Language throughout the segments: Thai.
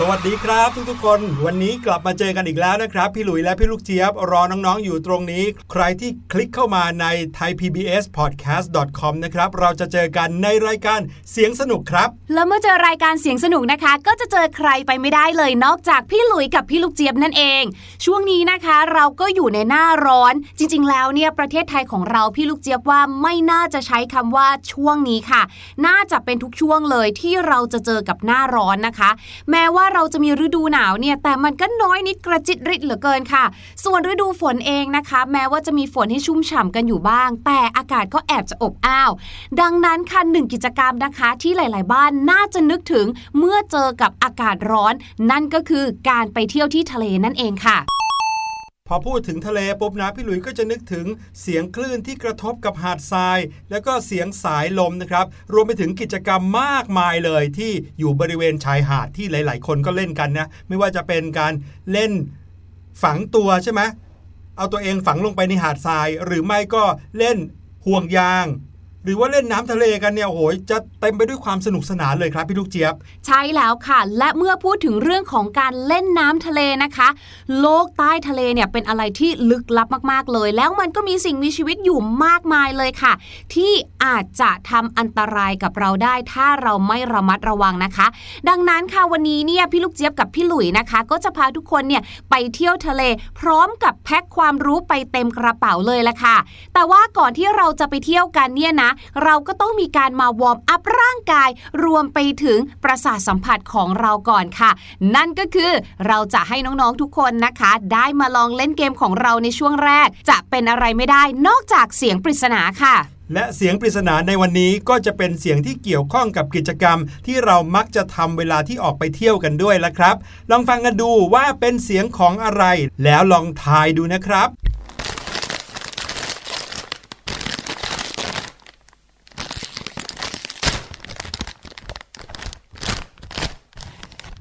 ววัสดีครับทุกๆคน วันนี้กลับมาเจอกันอีกแล้วนะครับ พี่หลุยและพี่ลูกเจี๊ยบ รอน้องๆ อยู่ตรงนี้ ใครที่คลิกเข้ามาใน thaipbspodcast.com นะครับ เราจะเจอกันในรายการเสียงสนุกครับ แล้วเมื่อเจอรายการเสียงสนุกนะคะ ก็จะเจอใครไปไม่ได้เลยนอกจากพี่หลุยกับพี่ลูกเจี๊ยบนั่นเอง ช่วงนี้นะคะ เราก็อยู่ในหน้าร้อน จริง ๆ แล้วเนี่ยประเทศไทยของเราพี่ลูกเจี๊ยบว่าไม่น่าจะใช้คำว่าช่วงนี้ค่ะ น่าจะเป็นทุกช่วงเลยที่เราจะเจอกับหน้าร้อนนะคะ แม้ว่าเราจะมีฤดูหนาวเนี่ยแต่มันก็น้อยนิดกระจิตริดเหลือเกินค่ะ ส่วนฤดูฝนเองนะคะ แม้ว่าจะมีฝนให้ชุ่มฉ่ำกันอยู่บ้าง แต่อากาศก็แอบจะอบอ้าว ดังนั้นค่ะหนึ่งกิจกรรมนะคะที่หลาย ๆ บ้านน่าจะนึกถึงเมื่อเจอกับอากาศร้อน นั่นก็คือการไปเที่ยวที่ทะเลนั่นเองค่ะ พอพูดถึงทะเลปุ๊บนะพี่หลุยส์ก็จะนึกถึงเสียงคลื่นที่กระทบกับหาดทราย แล้วก็เสียงสายลมนะครับ รวมไปถึงกิจกรรมมากมายเลยที่อยู่บริเวณชายหาดที่หลาย ๆ คนก็เล่นกันนะ ไม่ว่าจะเป็นการเล่นฝังตัวใช่ไหมเอาตัวเองฝังลงไปในหาดทราย หรือไม่ก็เล่นห่วงยาง หรือว่าเล่นน้ำทะเลกันเนี่ยโอ้โหจะเต็มไปด้วยความสนุกสนานเลยครับพี่ลูกเจี๊ยบ ใช่แล้วค่ะ และเมื่อพูดถึงเรื่องของการเล่นน้ำทะเลนะคะ โลกใต้ทะเลเนี่ยเป็นอะไรที่ลึกลับมากๆเลย แล้วมันก็มีสิ่งมีชีวิตอยู่มากมายเลยค่ะ ที่อาจจะทำอันตรายกับเราได้ ถ้าเราไม่ระมัดระวังนะคะ ดังนั้นค่ะวันนี้เนี่ยพี่ลูกเจี๊ยบกับพี่หลุยนะคะ ก็จะพาทุกคนเนี่ยไปเที่ยวทะเล พร้อมกับแพ็คความรู้ไปเต็มกระเป๋าเลยละค่ะ แต่ว่าก่อนที่เราจะไปเที่ยวกันเนี่ยนะเราก็ต้องมีการมา warm up ร่างกาย รวมไปถึงประสาทสัมผัสของเราก่อนค่ะ นั่นก็คือเราจะให้น้องๆทุกคนนะคะ ได้มาลองเล่นเกมของเราในช่วงแรก จะเป็นอะไรไม่ได้นอกจากเสียงปริศนาค่ะและเสียงปริศนาในวันนี้ก็จะเป็นเสียงที่เกี่ยวข้องกับกิจกรรม ที่เรามักจะทำเวลาที่ออกไปเที่ยวกันด้วยละครับ ลองฟังกันดูว่าเป็นเสียงของอะไร แล้วลองทายดูนะครับ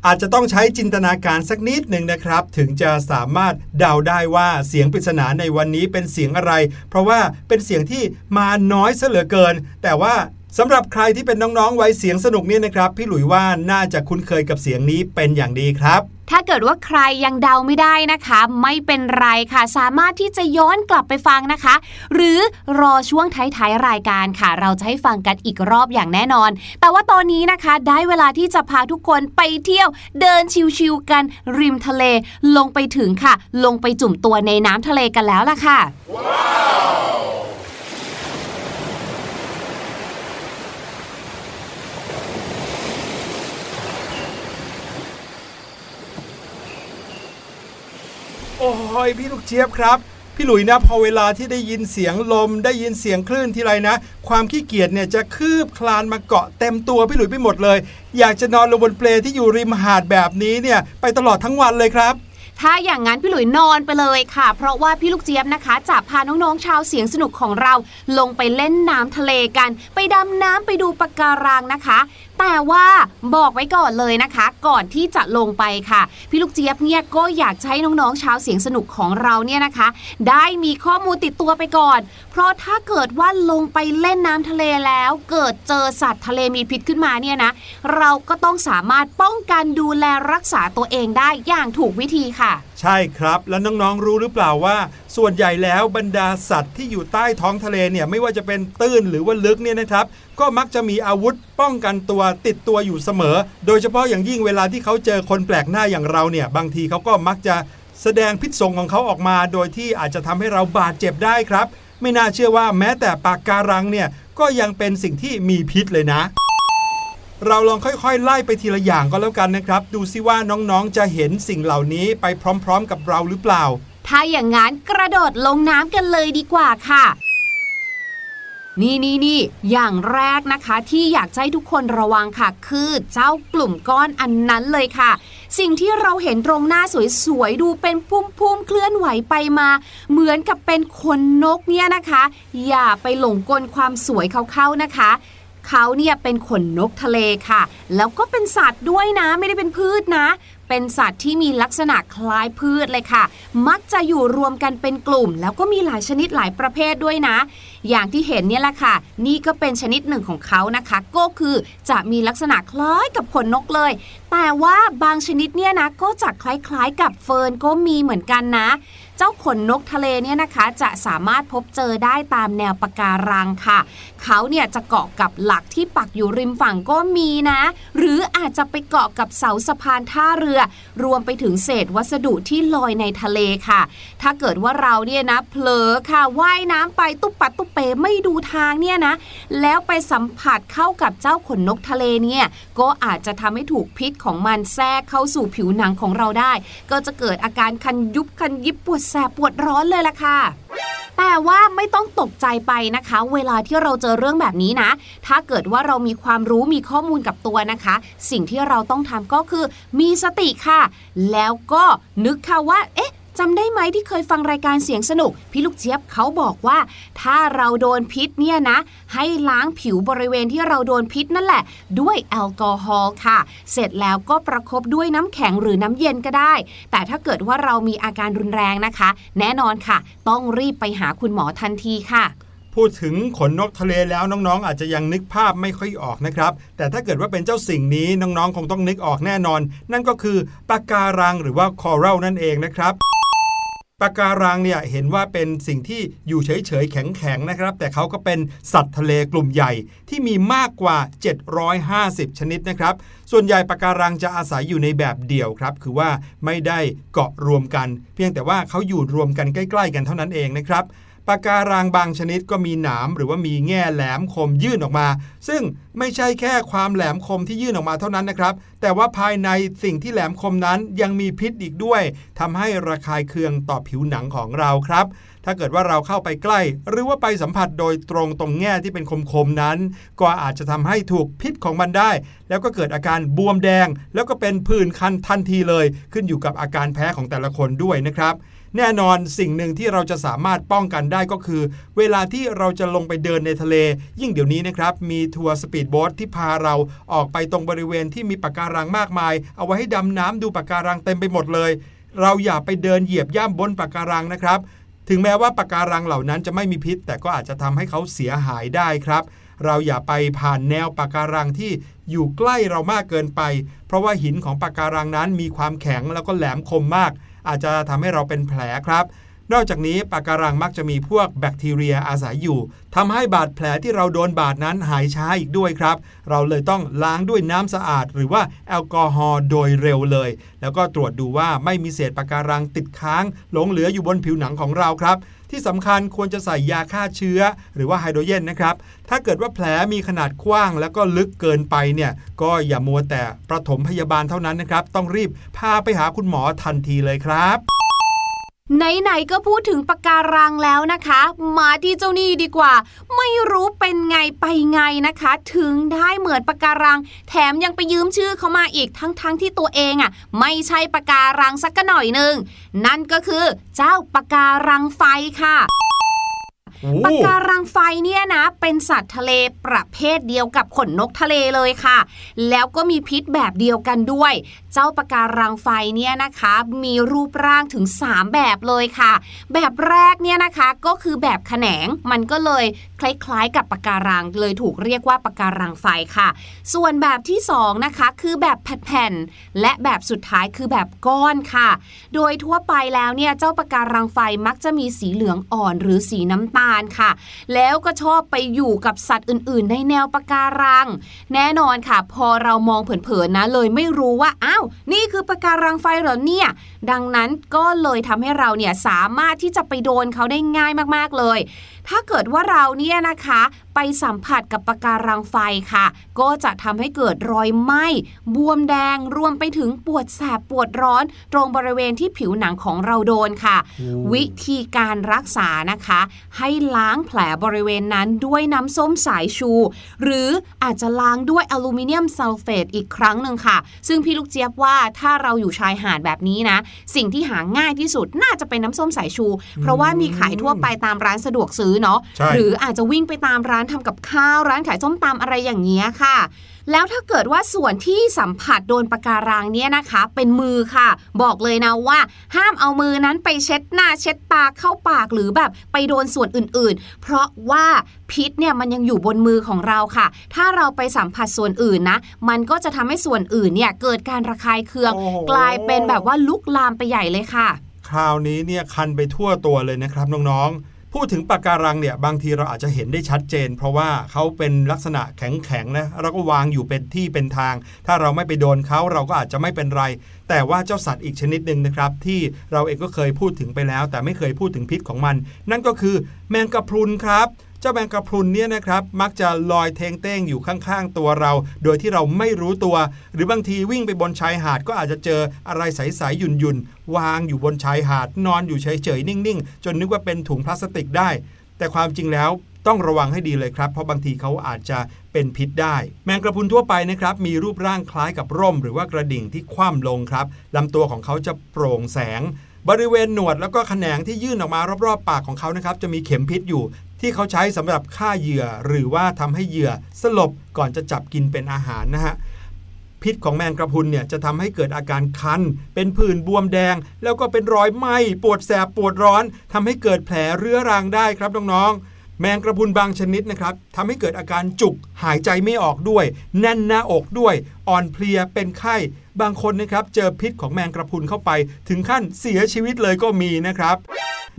อาจจะต้องใช้จินตนาการสักนิดหนึ่งนะครับ ถึงจะสามารถเดาได้ว่าเสียงปริศนาในวันนี้เป็นเสียงอะไร เพราะว่าเป็นเสียงที่มาน้อยเสเหลือเกิน แต่ว่าสำหรับใครที่เป็นน้องๆไว้เสียงสนุกเนี่ยนะครับ พี่หลุยว่าน่าจะคุ้นเคยกับเสียงนี้เป็นอย่างดีครับ ถ้าเกิดว่าใครยังเดาไม่ได้นะคะ ไม่เป็นไรค่ะ สามารถที่จะย้อนกลับไปฟังนะคะ หรือรอช่วงท้ายๆรายการค่ะ เราจะให้ฟังกันอีกรอบอย่างแน่นอน แต่ว่าตอนนี้นะคะ ได้เวลาที่จะพาทุกคนไปเที่ยว เดินชิวๆกัน ริมทะเล ลงไปถึงค่ะ ลงไปจุ่มตัวในน้ำทะเลกันแล้วล่ะค่ะ โอ้ยพี่ลูกเจี๊ยบครับพี่หลุยนะพอเวลาที่ได้ยินเสียงลม ได้ยินเสียงคลื่นทีไรนะ ความขี้เกียจเนี่ยจะคืบคลานมาเกาะเต็มตัวพี่หลุยไปหมดเลย อยากจะนอนลงบนเปลที่อยู่ริมหาดแบบนี้เนี่ยไปตลอดทั้งวันเลยครับถ้าอย่างนั้นพี่หลุยนอนไปเลยค่ะ เพราะว่าพี่ลูกเจี๊ยบนะคะจะพาน้องๆชาวเสียงสนุกของเรา ลงไปเล่นน้ำทะเลกัน ไปดำน้ำไปดูปะการังนะคะ แต่ว่าบอกไว้ก่อนเลยนะคะ ก่อนที่จะลงไปค่ะ พี่ลูกเจี๊ยบเนี่ยก็อยากให้น้องๆชาวเสียงสนุกของเราเนี่ยนะคะ ได้มีข้อมูลติดตัวไปก่อน เพราะถ้าเกิดว่าลงไปเล่นน้ำทะเลแล้ว เกิดเจอสัตว์ทะเลมีพิษขึ้นมาเนี่ยนะเราก็ต้องสามารถป้องกันดูแลรักษาตัวเองได้อย่างถูกวิธีค่ะใช่ครับ แล้วน้องๆรู้หรือเปล่าว่า ส่วนใหญ่แล้วบรรดาสัตว์ที่อยู่ใต้ท้องทะเลเนี่ยไม่ว่าจะเป็นตื้นหรือว่าลึกเนี่ยนะครับ ก็มักจะมีอาวุธป้องกันตัวติดตัวอยู่เสมอ โดยเฉพาะอย่างยิ่งเวลาที่เขาเจอคนแปลกหน้าอย่างเราเนี่ย บางทีเขาก็มักจะแสดงพิษสงของเขาออกมา โดยที่อาจจะทำให้เราบาดเจ็บได้ครับ ไม่น่าเชื่อว่าแม้แต่ปากการังเนี่ยก็ยังเป็นสิ่งที่มีพิษเลยนะ เราลองค่อยๆ ไล่ไปทีละอย่างก็แล้วกันนะครับ ดูซิว่าน้องๆจะเห็นสิ่งเหล่านี้ไปพร้อมๆ กับเราหรือเปล่า ถ้าอย่างนั้นกระโดดลงน้ำกันเลยดีกว่าค่ะ นี่นี่นี่อย่างแรกนะคะที่อยากให้ทุกคนระวังค่ะ คือเจ้ากลุ่มก้อนอันนั้นเลยค่ะ สิ่งที่เราเห็นตรงหน้าสวยๆ ดูเป็นพุ่มๆ เคลื่อนไหวไปมา เหมือนกับเป็นขนนกเนี่ยนะคะ อย่าไปหลงกลความสวยเขาเข้านะคะ เขาเนี่ยเป็นขนนกทะเลค่ะ แล้วก็เป็นสัตว์ด้วยนะไม่ได้เป็นพืชนะ เป็นสัตว์ที่มีลักษณะคล้ายพืชเลยค่ะ มักจะอยู่รวมกันเป็นกลุ่ม แล้วก็มีหลายชนิดหลายประเภทด้วยนะ อย่างที่เห็นเนี่ยแหละค่ะ นี่ก็เป็นชนิดหนึ่งของเขานะคะ ก็คือจะมีลักษณะคล้ายกับขนนกเลย แต่ว่าบางชนิดเนี่ยนะก็จะคล้ายๆ กับเฟิร์นก็มีเหมือนกันนะ เจ้าขนนกทะเลเนี่ยนะคะจะสามารถพบเจอได้ตามแนวปะการังค่ะ เขาเนี่ยจะเกาะกับหลักที่ปักอยู่ริมฝั่งก็มีนะ หรืออาจจะไปเกาะกับเสาสะพานท่าเรือ รวมไปถึงเศษวัสดุที่ลอยในทะเลค่ะ ถ้าเกิดว่าเราเนี่ยนะเผลอค่ะว่ายน้ำไปตุ๊บปัดตุ๊บเปไม่ดูทางเนี่ยนะ แล้วไปสัมผัสเข้ากับเจ้าขนนกทะเลเนี่ยก็อาจจะทำให้ถูกพิษของมันแทรกเข้าสู่ผิวหนังของเราได้ ก็จะเกิดอาการคันยุบคันยิบปวดแสบปวดร้อนเลยล่ะค่ะ แต่ว่าไม่ต้องตกใจไปนะคะ เวลาที่เราเจอเรื่องแบบนี้นะ ถ้าเกิดว่าเรามีความรู้มีข้อมูลกับตัวนะคะ สิ่งที่เราต้องทำก็คือมีสติค่ะ แล้วก็นึกค่ะว่า เอ๊ะ จำได้ไหมที่เคยฟังรายการเสียงสนุก พี่ลูกเจี๊ยบเขาบอกว่า ถ้าเราโดนพิษเนี่ยนะ ให้ล้างผิวบริเวณที่เราโดนพิษนั่นแหละ ด้วยแอลกอฮอล์ค่ะ เสร็จแล้วก็ประคบด้วยน้ำแข็งหรือน้ำเย็นก็ได้ แต่ถ้าเกิดว่าเรามีอาการรุนแรงนะคะ แน่นอนค่ะ ต้องรีบไปหาคุณหมอทันทีค่ะพูดถึงขนนกทะเลแล้วน้องๆ อาจจะยังนึกภาพไม่ค่อยออกนะครับ แต่ถ้าเกิดว่าเป็นเจ้าสิ่งนี้น้องๆ คงต้องนึกออกแน่นอน นั่นก็คือปะการังหรือว่าคอรัลนั่นเองนะครับ ปะการังเนี่ยเห็นว่าเป็นสิ่งที่อยู่เฉยๆ แข็งๆ นะครับ แต่เขาก็เป็นสัตว์ทะเลกลุ่มใหญ่ที่มีมากกว่า 750 ชนิดนะครับ ส่วนใหญ่ปะการังจะอาศัยอยู่ในแบบเดี่ยวครับ คือว่าไม่ได้เกาะรวมกัน เพียงแต่ว่าเขาอยู่รวมกันใกล้ ๆ กันเท่านั้นเองนะครับ ปะการังบางชนิดก็มีหนามหรือว่ามีแง่แหลมคมยื่นออกมา ซึ่งไม่ใช่แค่ความแหลมคมที่ยื่นออกมาเท่านั้นนะครับ แต่ว่าภายในสิ่งที่แหลมคมนั้นยังมีพิษอีกด้วยทำให้ระคายเคืองต่อผิวหนังของเราครับ ถ้าเกิดว่าเราเข้าไปใกล้ หรือว่าไปสัมผัสโดยตรงตรงแง่งที่เป็นคมๆนั้น ก็อาจจะทำให้ถูกพิษของมันได้ แล้วก็เกิดอาการบวมแดง แล้วก็เป็นผื่นคันทันทีเลย ขึ้นอยู่กับอาการแพ้ของแต่ละคนด้วยนะครับ แน่นอนสิ่งหนึ่งที่เราจะสามารถป้องกันได้ก็คือ เวลาที่เราจะลงไปเดินในทะเล ยิ่งเดี๋ยวนี้นะครับ มีทัวร์สปีดโบ๊ทที่พาเราออกไปตรงบริเวณที่มีปะการังมากมาย เอาไว้ให้ดำน้ำดูปะการังเต็มไปหมดเลย เราอย่าไปเดินเหยียบย่ำบนปะการังนะครับถึงแม้ว่าปะการังเหล่านั้นจะไม่มีพิษ แต่ก็อาจจะทำให้เขาเสียหายได้ครับ เราอย่าไปผ่านแนวปะการังที่อยู่ใกล้เรามากเกินไป เพราะว่าหินของปะการังนั้นมีความแข็งแล้วก็แหลมคมมาก อาจจะทำให้เราเป็นแผลครับ นอกจากนี้ปะการังมักจะมีพวกแบคทีเรียอาศัยอยู่ทำให้บาดแผลที่เราโดนบาดนั้นหายช้าอีกด้วยครับ เราเลยต้องล้างด้วยน้ำสะอาด หรือว่าแอลกอฮอล์โดยเร็วเลย แล้วก็ตรวจดูว่าไม่มีเศษปะการังติดค้าง หลงเหลืออยู่บนผิวหนังของเราครับ ที่สำคัญควรจะใส่ยาฆ่าเชื้อ หรือว่าไฮโดรเจนนะครับ ถ้าเกิดว่าแผลมีขนาดกว้างแล้วก็ลึกเกินไปเนี่ย ก็อย่ามัวแต่ประถมพยาบาลเท่านั้นนะครับ ต้องรีบพาไปหาคุณหมอทันทีเลยครับ ไหนๆก็พูดถึงปะการังแล้วนะคะ มาที่เจ้านี่ดีกว่า ไม่รู้เป็นไงไปไงนะคะ ถึงได้เหมือนปะการัง แถมยังไปยืมชื่อเขามาอีกทั้งๆทที่ตัวเองอะ ไม่ใช่ปะการังสักหน่อยหนึ่งนั่นก็คือเจ้าปะการังไฟค่ะ ปะการังไฟเนี่ยนะ เป็นสัตว์ทะเลประเภทเดียวกับขนนกทะเลเลยค่ะ แล้วก็มีพิษแบบเดียวกันด้วย เจ้าปะการังไฟเนี่ยนะคะ มีรูปร่างถึง 3 แบบเลยค่ะ แบบแรกเนี่ยนะคะก็คือแบบแขนงมันก็เลยคล้ายๆ กับปะการังเลยถูกเรียกว่าปะการังไฟค่ะ ส่วนแบบที่2นะคะคือแบบแผ่นๆและแบบสุดท้ายคือแบบก้อนค่ะ โดยทั่วไปแล้วเนี่ยเจ้าปะการังไฟมักจะมีสีเหลืองอ่อนหรือสีน้ำตาลค่ะ แล้วก็ชอบไปอยู่กับสัตว์อื่น ๆ ในแนวปะการัง แน่นอนค่ะ พอเรามองเผินๆนะเลยไม่รู้ว่าอ้าวนี่คือปะการังไฟเหรอเนี่ยดังนั้นก็เลยทำให้เราเนี่ยสามารถที่จะไปโดนเขาได้ง่ายมากๆเลย ถ้าเกิดว่าเราเนี่ยนะคะ ไปสัมผัสกับปะการังไฟค่ะ ก็จะทำให้เกิดรอยไหม้บวมแดงรวมไปถึงปวดแสบปวดร้อน ตรงบริเวณที่ผิวหนังของเราโดนค่ะ วิธีการรักษานะคะ ให้ล้างแผลบริเวณนั้นด้วยน้ำส้มสายชู หรืออาจจะล้างด้วยอลูมิเนียมซัลเฟตอีกครั้งหนึ่งค่ะ ซึ่งพี่ลูกเจี๊ยบว่าถ้าเราอยู่ชายหาดแบบนี้นะ สิ่งที่หาง่ายที่สุดน่าจะเป็นน้ำส้มสายชู เพราะว่ามีขายทั่วไปตามร้านสะดวกซื้อเนาะใช่หรืออาจจะวิ่งไปตามร้านทำกับข้าวร้านขายส้มตำอะไรอย่างเงี้ยค่ะ แล้วถ้าเกิดว่าส่วนที่สัมผัสโดนปะการังเนี่ยนะคะ เป็นมือค่ะ บอกเลยนะว่า ห้ามเอามือนั้นไปเช็ดหน้าเช็ดตาเข้าปากหรือแบบไปโดนส่วนอื่นๆ เพราะว่าพิษเนี่ยมันยังอยู่บนมือของเราค่ะ ถ้าเราไปสัมผัสส่วนอื่นนะ มันก็จะทำให้ส่วนอื่นเนี่ยเกิดการระคายเคืองโอ้โหกลายเป็นแบบว่าลุกลามไปใหญ่เลยค่ะ คราวนี้เนี่ยคันไปทั่วตัวเลยนะครับน้องๆ พูดถึงปะการังเนี่ยบางทีเราอาจจะเห็นได้ชัดเจน เพราะว่าเขาเป็นลักษณะแข็งๆนะเราก็วางอยู่เป็นที่เป็นทาง ถ้าเราไม่ไปโดนเขาเราก็อาจจะไม่เป็นไร แต่ว่าเจ้าสัตว์อีกชนิดหนึ่งนะครับ ที่เราเองก็เคยพูดถึงไปแล้ว แต่ไม่เคยพูดถึงพิษของมัน นั่นก็คือแมงกะพรุนครับ เจ้าแมงกะพรุนเนี่ยนะครับมักจะลอยเทงเต้งอยู่ข้างๆตัวเรา โดยที่เราไม่รู้ตัว หรือบางทีวิ่งไปบนชายหาดก็อาจจะเจออะไรใสๆหยุ่นๆวางอยู่บนชายหาดนอนอยู่เฉยๆนิ่งๆ จนนึกว่าเป็นถุงพลาสติกได้ แต่ความจริงแล้วต้องระวังให้ดีเลยครับเพราะบางทีเขาอาจจะเป็นพิษได้ แมงกระพุนทั่วไปนะครับมีรูปร่างคล้ายกับร่ม หรือว่ากระดิ่งที่คว่ำลงครับลำตัวของเขาจะโปร่งแสงบริเวณหนวดแล้วก็แขนงที่ยื่นออกมารอบๆ ปากของเขานะครับจะมีเข็มพิษอยู่ ที่เขาใช้สำหรับฆ่าเหยื่อ หรือว่าทำให้เหยื่อสลบก่อนจะจับกินเป็นอาหารนะฮะพิษของแมงกระพุนเนี่ยจะทำให้เกิดอาการคัน เป็นผื่นบวมแดง แล้วก็เป็นรอยไหม้ปวดแสบปวดร้อนทำให้เกิดแผลเรื้อรังได้ครับน้องๆ แมงกระพุนบางชนิดนะครับทำให้เกิดอาการจุกหายใจไม่ออกด้วย แน่นหน้าอกด้วย อ่อนเพลียเป็นไข้ บางคนนะครับเจอพิษของแมงกระพุนเข้าไป ถึงขั้นเสียชีวิตเลยก็มีนะครับ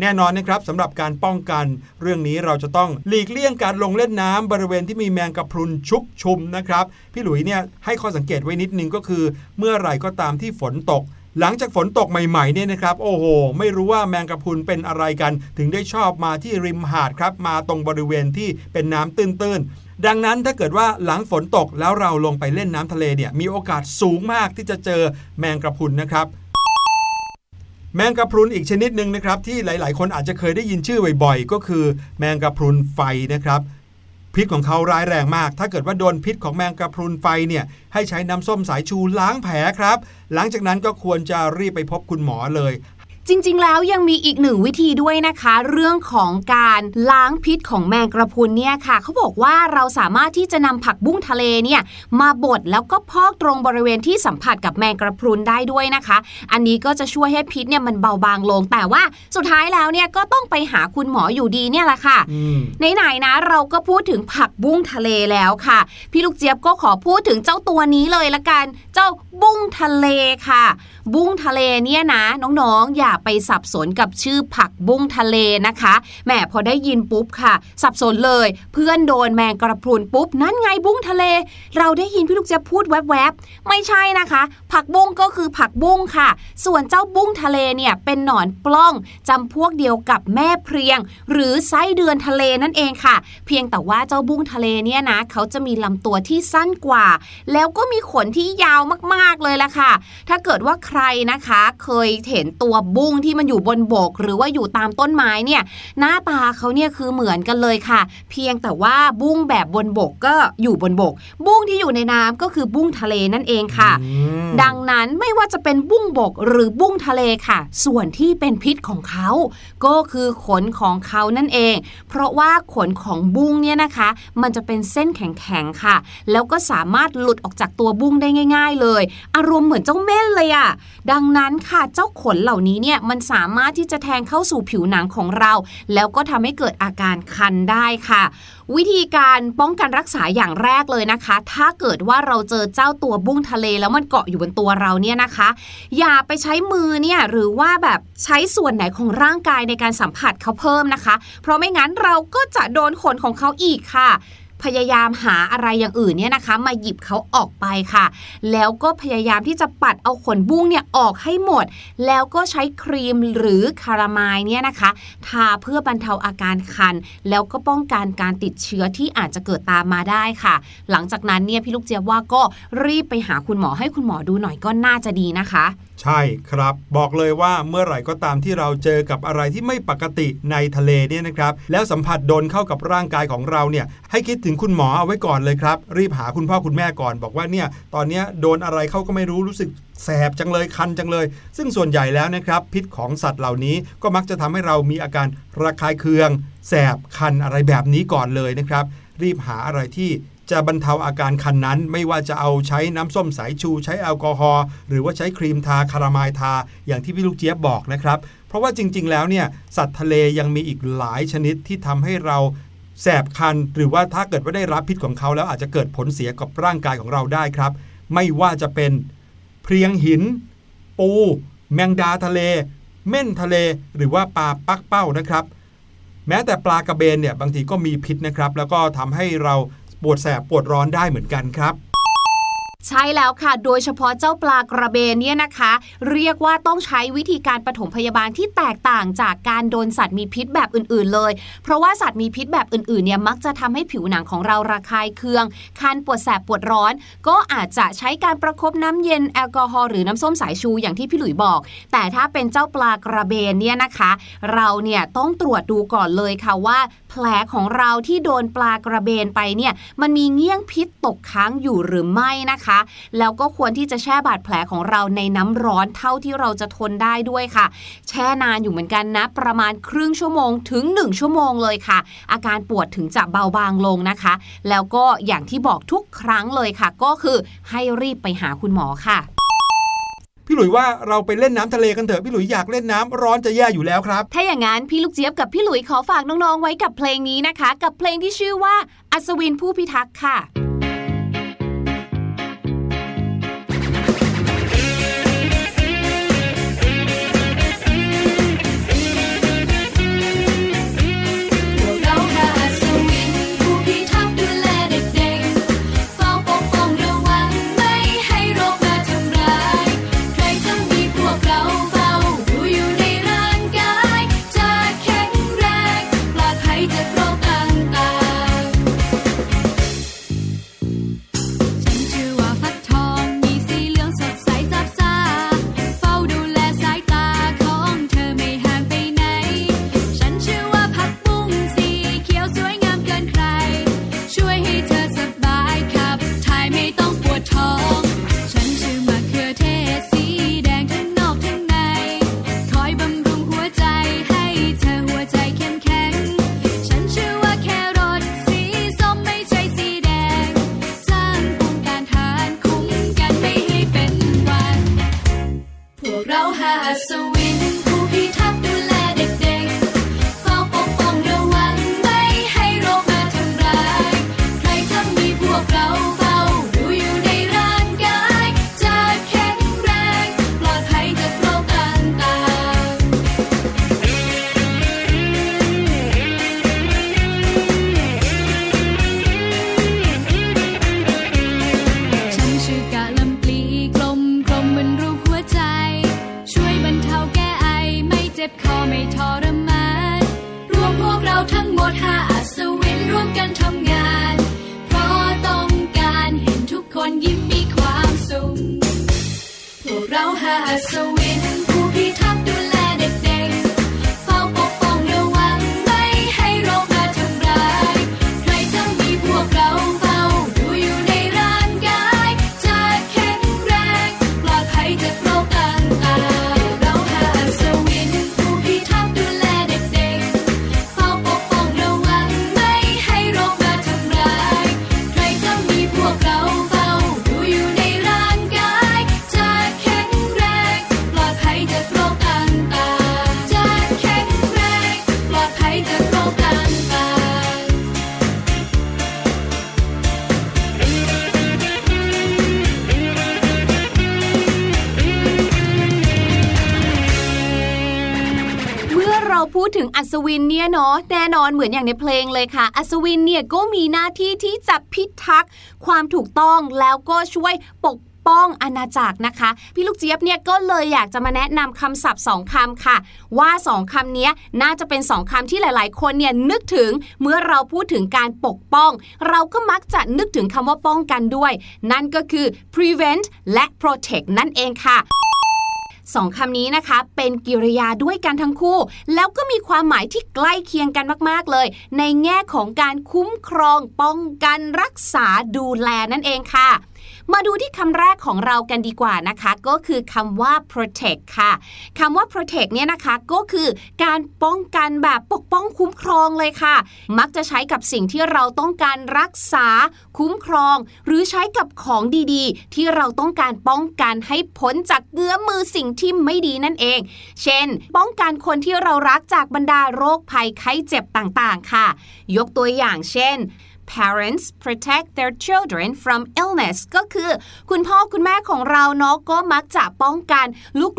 แน่นอนนะครับสำหรับการป้องกัน เรื่องนี้เราจะต้องหลีกเลี่ยงการลงเล่นน้ำบริเวณที่มีแมงกะพรุนชุกชุมนะครับ พี่หลุยเนี่ยให้ข้อสังเกตไว้นิดนึงก็คือ เมื่อไหร่ก็ตามที่ฝนตก หลังจากฝนตกใหม่ๆเนี่ยนะครับ โอ้โห ไม่รู้ว่าแมงกะพรุนเป็นอะไรกัน ถึงได้ชอบมาที่ริมหาดครับ มาตรงบริเวณที่เป็นน้ำตื้นๆดังนั้นถ้าเกิดว่าหลังฝนตกแล้วเราลงไปเล่นน้ำทะเลเนี่ยมีโอกาสสูงมากที่จะเจอแมงกะพรุนนะครับ แมงกะพรุนอีกชนิดหนึ่งนะครับที่หลาย ๆ คนอาจจะเคยได้ยินชื่อบ่อยๆ ก็คือแมงกะพรุนไฟนะครับ พิษของเขาร้ายแรงมาก ถ้าเกิดว่าโดนพิษของแมงกะพรุนไฟเนี่ยให้ใช้น้ำส้มสายชูล้างแผลครับ หลังจากนั้นก็ควรจะรีบไปพบคุณหมอเลย จริง ๆ แล้วยังมีอีกหนึ่งวิธีด้วยนะคะ เรื่องของการล้างพิษของแมงกระพรุนเนี่ยค่ะเขาบอกว่าเราสามารถที่จะนำผักบุ้งทะเลเนี่ยมาบดแล้วก็พอกตรงบริเวณที่สัมผัสกับแมงกระพรุนได้ด้วยนะคะ อันนี้ก็จะช่วยให้พิษเนี่ยมันเบาบางลง แต่ว่าสุดท้ายแล้วเนี่ยก็ต้องไปหาคุณหมออยู่ดีเนี่ยแหละค่ะอืมไหนๆนะเราก็พูดถึงผักบุ้งทะเลแล้วค่ะ พี่ลูกเจี๊ยบก็ขอพูดถึงเจ้าตัวนี้เลยละกัน เจ้าบุ้งทะเลค่ะ บุ้งทะเลเนี่ยนะน้องๆอย่าไปสับสนกับชื่อผักบุ้งทะเลนะคะแหมพอได้ยินปุ๊บค่ะ สับสนเลย เพื่อนโดนแมงกระพรุนปุ๊บ นั่นไงบุ้งทะเล เราได้ยินพี่ลูกเจี๊ยบพูดแวบๆไม่ใช่นะคะ ผักบุ้งก็คือผักบุ้งค่ะ ส่วนเจ้าบุ้งทะเลเนี่ยเป็นหนอนปล้องจำพวกเดียวกับแม่เพรียง หรือไส้เดือนทะเลนั่นเองค่ะ เพียงแต่ว่าเจ้าบุ้งทะเลเนี่ยนะเขาจะมีลำตัวที่สั้นกว่า แล้วก็มีขนที่ยาวมากๆเลยล่ะค่ะ ถ้าเกิดว่าใครนะคะ เคยเห็นตัวบุ้งที่มันอยู่บนบก หรือว่าอยู่ตามต้นไม้เนี่ยหน้าตาเขาเนี่ยคือเหมือนกันเลยค่ะ เพียงแต่ว่าบุ้งแบบบนบกก็อยู่บนบก บุ้งที่อยู่ในน้ำก็คือบุ้งทะเลนั่นเองค่ะอืมดังนั้นไม่ว่าจะเป็นบุ้งบกหรือบุ้งทะเลค่ะ ส่วนที่เป็นพิษของเขา ก็คือขนของเขานั่นเอง เพราะว่าขนของบุ้งเนี่ยนะคะ มันจะเป็นเส้นแข็งๆค่ะ แล้วก็สามารถหลุดออกจากตัวบุ้งได้ง่าย ๆ เลย อารมณ์เหมือนเจ้าเม่นเลยอะ่ะดังนั้นค่ะเจ้าขนเหล่านี้เนี่ยมันสามารถที่จะแทงเข้าสู่ผิวหนังของเรา แล้วก็ทำให้เกิดอาการคันได้ค่ะ วิธีการป้องกันรักษาอย่างแรกเลยนะคะ ถ้าเกิดว่าเราเจอเจ้าตัวบุ้งทะเล แล้วมันเกาะอยู่บนตัวเราเนี่ยนะคะ อย่าไปใช้มือเนี่ยหรือว่าแบบใช้ส่วนไหนของร่างกายในการสัมผัสเขาเพิ่มนะคะ เพราะไม่งั้นเราก็จะโดนขนของเขาอีกค่ะ พยายามหาอะไรอย่างอื่นเนี่ยนะคะ มาหยิบเขาออกไปค่ะ แล้วก็พยายามที่จะปัดเอาขนบุ้งเนี่ยออกให้หมด แล้วก็ใช้ครีมหรือคารามายเนี่ยนะคะ ทาเพื่อบรรเทาอาการคัน แล้วก็ป้องกันการติดเชื้อที่อาจจะเกิดตามมาได้ค่ะ หลังจากนั้นเนี่ยพี่ลูกเจี๊ยบว่าก็รีบไปหาคุณหมอให้คุณหมอดูหน่อยก็น่าจะดีนะคะ ใช่ครับ บอกเลยว่าเมื่อไหร่ก็ตามที่เราเจอกับอะไรที่ไม่ปกติในทะเลเนี่ยนะครับ แล้วสัมผัสโดนเข้ากับร่างกายของเราเนี่ยให้คิดถึงคุณหมอเอาไว้ก่อนเลยครับ รีบหาคุณพ่อคุณแม่ก่อน บอกว่าเนี่ยตอนนี้โดนอะไรเข้าก็ไม่รู้รู้สึกแสบจังเลยคันจังเลย ซึ่งส่วนใหญ่แล้วนะครับ พิษของสัตว์เหล่านี้ก็มักจะทำให้เรามีอาการระคายเคือง แสบคันอะไรแบบนี้ก่อนเลยนะครับ รีบหาอะไรที่ จะบรรเทาอาการคันนั้น ไม่ว่าจะเอาใช้น้ำส้มสายชูใช้แอลกอฮอล์หรือว่าใช้ครีมทาคารามายทา อย่างที่พี่ลูกเจี๊ยบบอกนะครับ เพราะว่าจริง ๆ แล้วเนี่ยสัตว์ทะเลยังมีอีกหลายชนิดที่ทำให้เราแสบคัน หรือว่าถ้าเกิดว่าได้รับพิษของเขาแล้วอาจจะเกิดผลเสียกับร่างกายของเราได้ครับ ไม่ว่าจะเป็นเพลียงหิน ปู แมงดาทะเล เม่นทะเล หรือว่าปลาปักเป้านะครับ แม้แต่ปลากระเบนเนี่ยบางทีก็มีพิษนะครับ แล้วก็ทำให้เรา ปวดแสบปวดร้อนได้เหมือนกันครับ ใช่แล้วค่ะ โดยเฉพาะเจ้าปลากระเบนเนี่ยนะคะ เรียกว่าต้องใช้วิธีการปฐมพยาบาลที่แตกต่างจากการโดนสัตว์มีพิษแบบอื่นๆเลย เพราะว่าสัตว์มีพิษแบบอื่นๆเนี่ยมักจะทำให้ผิวหนังของเราระคายเคือง คันปวดแสบปวดร้อน ก็อาจจะใช้การประคบน้ำเย็นแอลกอฮอล์หรือน้ำส้มสายชูอย่างที่พี่หลุยบอก แต่ถ้าเป็นเจ้าปลากระเบนเนี่ยนะคะ เราเนี่ยต้องตรวจดูก่อนเลยค่ะว่าแผลของเราที่โดนปลากระเบนไปเนี่ยมันมีเงี้ยงพิษตกค้างอยู่หรือไม่นะคะแล้วก็ควรที่จะแช่บาดแผลของเราในน้ำร้อนเท่าที่เราจะทนได้ด้วยค่ะ แช่นานอยู่เหมือนกันนะ ประมาณครึ่งชั่วโมงถึง 1 ชั่วโมงเลยค่ะ อาการปวดถึงจะเบาบางลงนะคะ แล้วก็อย่างที่บอกทุกครั้งเลยค่ะ ก็คือให้รีบไปหาคุณหมอค่ะพี่หลุยว่าเราไปเล่นน้ำทะเลกันเถอะพี่หลุยอยากเล่นน้ำร้อนจะแย่อยู่แล้วครับ ถ้าอย่างนั้นพี่ลูกเจี๊ยบกับพี่หลุยขอฝากน้องๆไว้กับเพลงนี้นะคะ กับเพลงที่ชื่อว่าอัศวินผู้พิทักษ์ค่ะ พวก เนาะแน่นอนเหมือนอย่างในเพลงเลยค่ะ อัศวินเนี่ยก็มีหน้าที่ที่จะพิทักษ์ความถูกต้องแล้วก็ช่วยปกป้องอาณาจักรนะคะ พี่ลูกเจี๊ยบเนี่ยก็เลยอยากจะมาแนะนำคำศัพท์สองคำค่ะ ว่าสองคำนี้น่าจะเป็นสองคำที่หลาย ๆ คนเนี่ยนึกถึงเมื่อเราพูดถึงการปกป้อง เราก็มักจะนึกถึงคำว่าป้องกันด้วย นั่นก็คือ prevent และ protect นั่นเองค่ะ สองคำนี้นะคะ เป็นกิริยาด้วยกันทั้งคู่ แล้วก็มีความหมายที่ใกล้เคียงกันมาก ๆ เลย ในแง่ของการคุ้มครองป้องกันรักษาดูแลนั่นเองค่ะ มาดูที่คำแรกของเรากันดีกว่านะคะ ก็คือคำว่า protect ค่ะคำว่า protect เนี่ยนะคะก็คือการป้องกันแบบปกป้องคุ้มครองเลยค่ะ มักจะใช้กับสิ่งที่เราต้องการรักษาคุ้มครอง หรือใช้กับของดีๆ ที่เราต้องการป้องกันให้พ้นจากเงื้อมือสิ่งที่ไม่ดีนั่นเอง เช่น ป้องกันคนที่เรารักจากบรรดาโรคภัยไข้เจ็บต่างๆ ค่ะ ยกตัวอย่างเช่น parents protect their children from illness ก็คือ คุณพ่อคุณแม่ของเราเนาะก็มักจะป้องกัน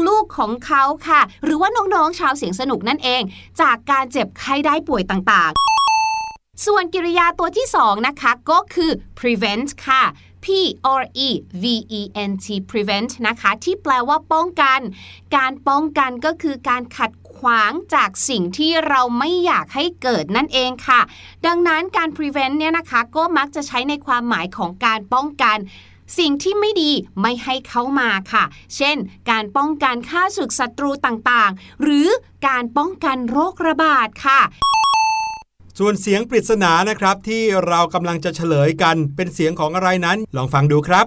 ลูกๆของเขาค่ะ หรือว่าน้องๆชาวเสียงสนุกนั่นเอง จากการเจ็บไข้ได้ป่วยต่างๆ ส่วนกิริยาตัวที่สองนะคะก็คือ prevent ค่ะ P R E V E N T prevent นะคะ ที่แปลว่าป้องกัน การป้องกันก็คือการขัด ขวางจากสิ่งที่เราไม่อยากให้เกิดนั่นเองค่ะ ดังนั้นการ prevent เนี่ยนะคะก็มักจะใช้ในความหมายของการป้องกันสิ่งที่ไม่ดีไม่ให้เข้ามาค่ะ เช่น การป้องกันฆ่าศึกศัตรูต่างๆ หรือการป้องกันโรคระบาดค่ะ ส่วนเสียงปริศนานะครับที่เรากำลังจะเฉลยกันเป็นเสียงของอะไรนั้น ลองฟังดูครับ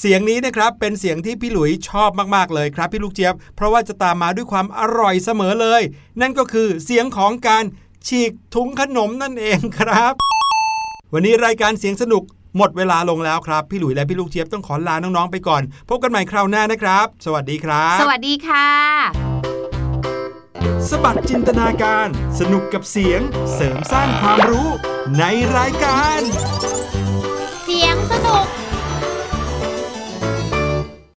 เสียงนี้นะครับเป็นเสียงที่พี่หลุยชอบมากๆเลยครับพี่ลูกเจี๊ยบ เพราะว่าจะตามมาด้วยความอร่อยเสมอเลย นั่นก็คือเสียงของการฉีกถุงขนมนั่นเองครับ วันนี้รายการเสียงสนุกหมดเวลาลงแล้วครับ พี่หลุยและพี่ลูกเจี๊ยบต้องขอลาน้องๆไปก่อน พบกันใหม่คราวหน้านะครับ สวัสดีครับ สวัสดีค่ะ สบัดจินตนาการ สนุกกับเสียง เสริมสร้างความรู้ในรายการ